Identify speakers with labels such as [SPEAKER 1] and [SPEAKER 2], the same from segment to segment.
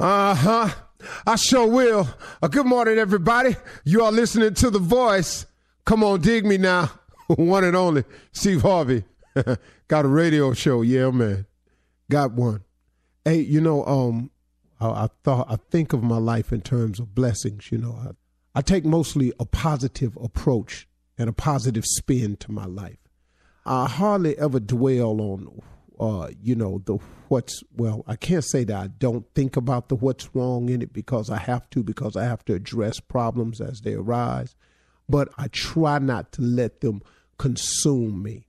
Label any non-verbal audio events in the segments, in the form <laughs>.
[SPEAKER 1] Uh huh. I sure will. Uh, good morning, everybody. You are listening to The Voice. Come on, dig me now. <laughs> one and only Steve Harvey. <laughs> Got a radio show. Yeah, man. Got one. Hey, you know, um, I, I, thought I think of my life in terms of blessings. You know, I, I take mostly a positive approach and a positive spin to my life. I hardly ever dwell on uh, you know, the what's well, I can't say that I don't think about the what's wrong in it because I have to because I have to address problems as they arise, but I try not to let them consume me.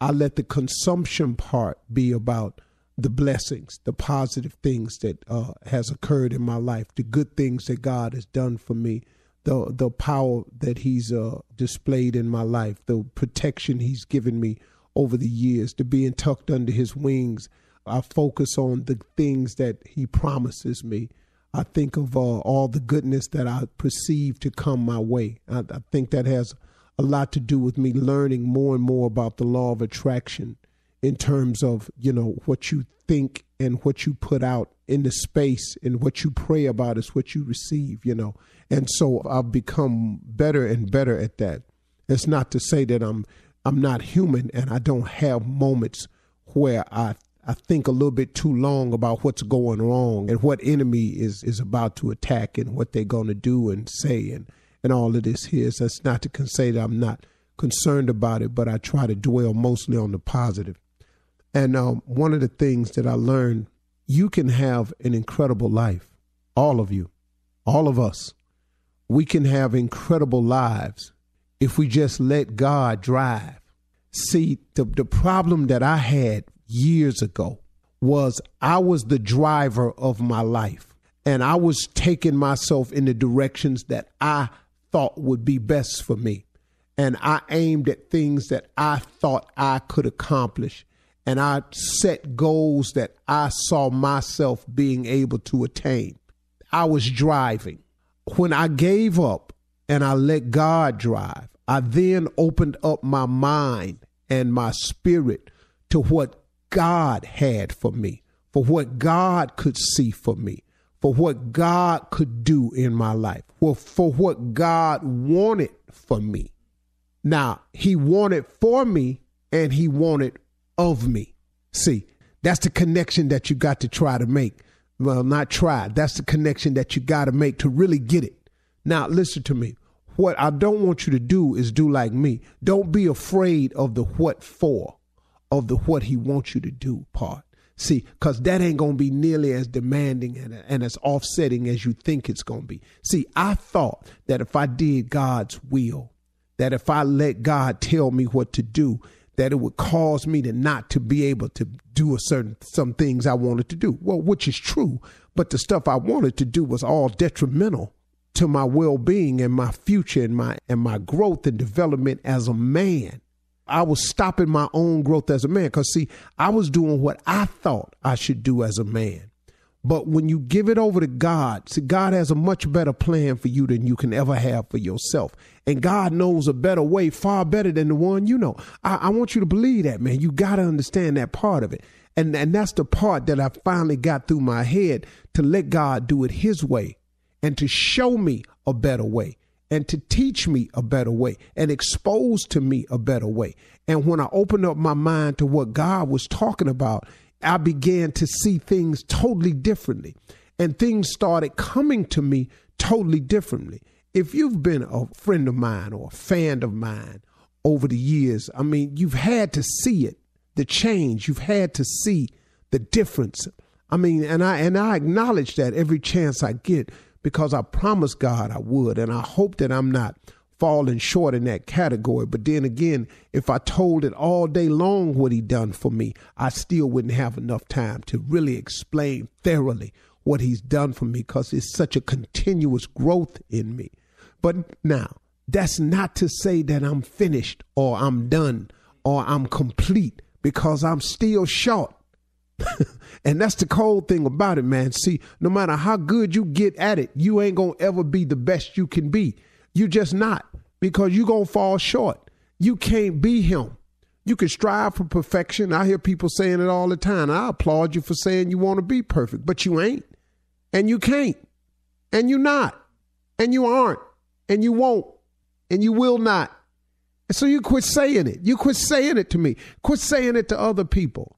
[SPEAKER 1] I let the consumption part be about the blessings, the positive things that uh, has occurred in my life, the good things that God has done for me, the the power that He's uh, displayed in my life, the protection He's given me over the years, to being tucked under his wings. I focus on the things that he promises me. I think of uh, all the goodness that I perceive to come my way. I, I think that has a lot to do with me learning more and more about the law of attraction in terms of, you know, what you think and what you put out in the space and what you pray about is what you receive, you know. And so I've become better and better at that. It's not to say that I'm I'm not human and I don't have moments where I I think a little bit too long about what's going wrong and what enemy is is about to attack and what they're going to do and say and and all of this here. So it's not to say that I'm not concerned about it, but I try to dwell mostly on the positive. And um, one of the things that I learned, you can have an incredible life, all of you, all of us. We can have incredible lives if we just let God drive. See, the, the problem that I had years ago was I was the driver of my life and I was taking myself in the directions that I thought would be best for me. And I aimed at things that I thought I could accomplish. And I set goals that I saw myself being able to attain. I was driving. When I gave up and I let God drive, I then opened up my mind and my spirit to what God had for me, for what God could see for me, for what God could do in my life, for, for what God wanted for me. Now, He wanted for me and He wanted of me. See, that's the connection that you got to try to make. Well, not try. That's the connection that you got to make to really get it. Now, listen to me. What I don't want you to do is do like me. Don't be afraid of the what for, of the what he wants you to do part. See, because that ain't going to be nearly as demanding and, and as offsetting as you think it's going to be. See, I thought that if I did God's will, that if I let God tell me what to do, that it would cause me to not to be able to do a certain some things I wanted to do. Well, which is true, but the stuff I wanted to do was all detrimental to my well-being and my future and my and my growth and development as a man. I was stopping my own growth as a man cuz see, I was doing what I thought I should do as a man. But when you give it over to God, see, God has a much better plan for you than you can ever have for yourself. And God knows a better way, far better than the one you know. I, I want you to believe that, man. You got to understand that part of it. And, and that's the part that I finally got through my head to let God do it His way and to show me a better way and to teach me a better way and expose to me a better way. And when I opened up my mind to what God was talking about, I began to see things totally differently. And things started coming to me totally differently. If you've been a friend of mine or a fan of mine over the years, I mean, you've had to see it, the change. You've had to see the difference. I mean, and I and I acknowledge that every chance I get because I promised God I would, and I hope that I'm not falling short in that category. But then again, if I told it all day long what he done for me, I still wouldn't have enough time to really explain thoroughly what he's done for me because it's such a continuous growth in me. But now, that's not to say that I'm finished or I'm done or I'm complete because I'm still short. <laughs> and that's the cold thing about it, man. See, no matter how good you get at it, you ain't gonna ever be the best you can be. You just not because you're going to fall short. You can't be him. You can strive for perfection. I hear people saying it all the time. I applaud you for saying you want to be perfect, but you ain't. And you can't. And you not. And you aren't. And you won't. And you will not. And so you quit saying it. You quit saying it to me. Quit saying it to other people.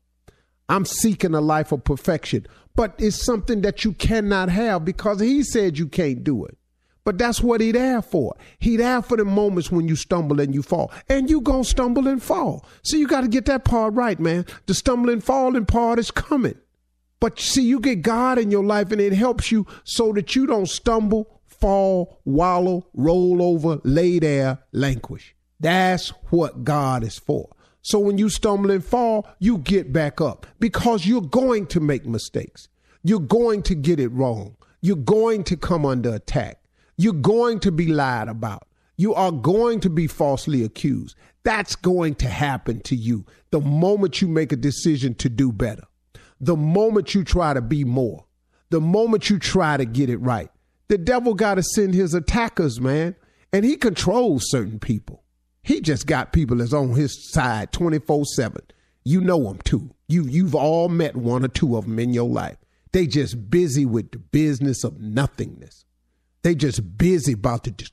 [SPEAKER 1] I'm seeking a life of perfection. But it's something that you cannot have because he said you can't do it. But that's what he there for. He there for the moments when you stumble and you fall. And you gonna stumble and fall. So you gotta get that part right, man. The stumbling falling part is coming. But see, you get God in your life and it helps you so that you don't stumble, fall, wallow, roll over, lay there, languish. That's what God is for. So when you stumble and fall, you get back up because you're going to make mistakes. You're going to get it wrong. You're going to come under attack. You're going to be lied about. You are going to be falsely accused. That's going to happen to you the moment you make a decision to do better, the moment you try to be more, the moment you try to get it right. The devil got to send his attackers, man, and he controls certain people. He just got people that's on his side 24 7. You know them too. You, you've all met one or two of them in your life. They just busy with the business of nothingness. They just busy about the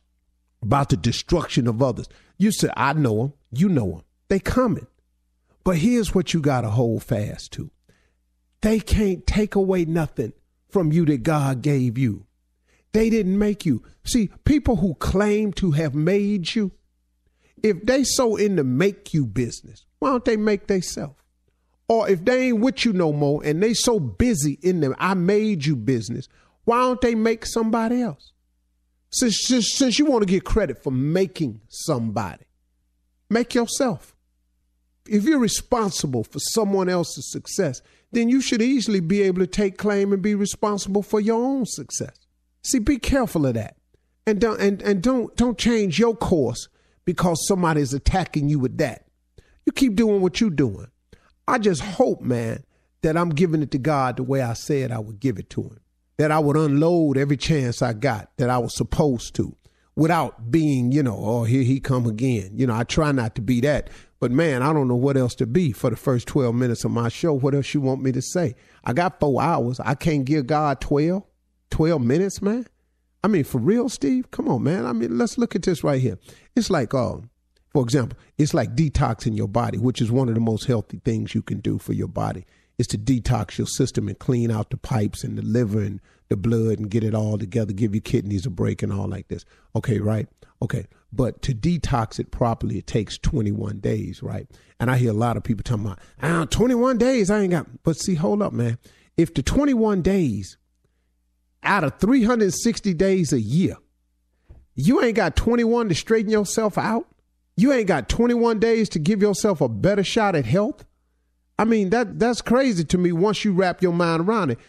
[SPEAKER 1] about the destruction of others. You say, I know them. You know them. They coming. But here's what you got to hold fast to. They can't take away nothing from you that God gave you. They didn't make you. See, people who claim to have made you, if they so in the make you business, why don't they make theyself? Or if they ain't with you no more and they so busy in the I made you business, why don't they make somebody else? Since, since, since you want to get credit for making somebody, make yourself. If you're responsible for someone else's success, then you should easily be able to take claim and be responsible for your own success. See, be careful of that. And don't and, and don't don't change your course because somebody's attacking you with that. You keep doing what you're doing. I just hope, man, that I'm giving it to God the way I said I would give it to him that I would unload every chance I got that I was supposed to without being, you know, oh, here he come again. You know, I try not to be that. But man, I don't know what else to be for the first 12 minutes of my show. What else you want me to say? I got four hours. I can't give God 12, 12 minutes, man. I mean, for real, Steve? Come on, man. I mean, let's look at this right here. It's like, um, for example, it's like detoxing your body, which is one of the most healthy things you can do for your body, is to detox your system and clean out the pipes and the liver and the blood and get it all together, give your kidneys a break and all like this. Okay, right? Okay. But to detox it properly, it takes 21 days, right? And I hear a lot of people talking about, ah, 21 days, I ain't got. But see, hold up, man. If the 21 days out of 360 days a year, you ain't got 21 to straighten yourself out, you ain't got 21 days to give yourself a better shot at health. I mean, that that's crazy to me once you wrap your mind around it.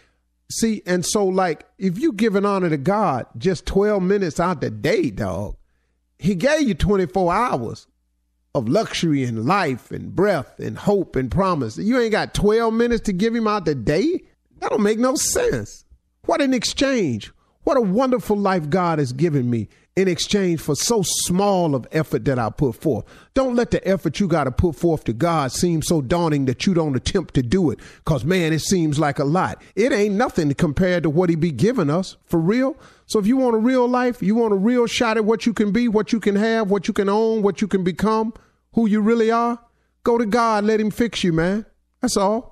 [SPEAKER 1] See, and so like if you give an honor to God just 12 minutes out the day, dog, he gave you 24 hours of luxury and life and breath and hope and promise. You ain't got 12 minutes to give him out the day? That don't make no sense. What an exchange. What a wonderful life God has given me in exchange for so small of effort that I put forth. Don't let the effort you got to put forth to God seem so daunting that you don't attempt to do it. Cause man, it seems like a lot. It ain't nothing compared to what he be giving us for real. So if you want a real life, you want a real shot at what you can be, what you can have, what you can own, what you can become, who you really are, go to God, let him fix you, man. That's all.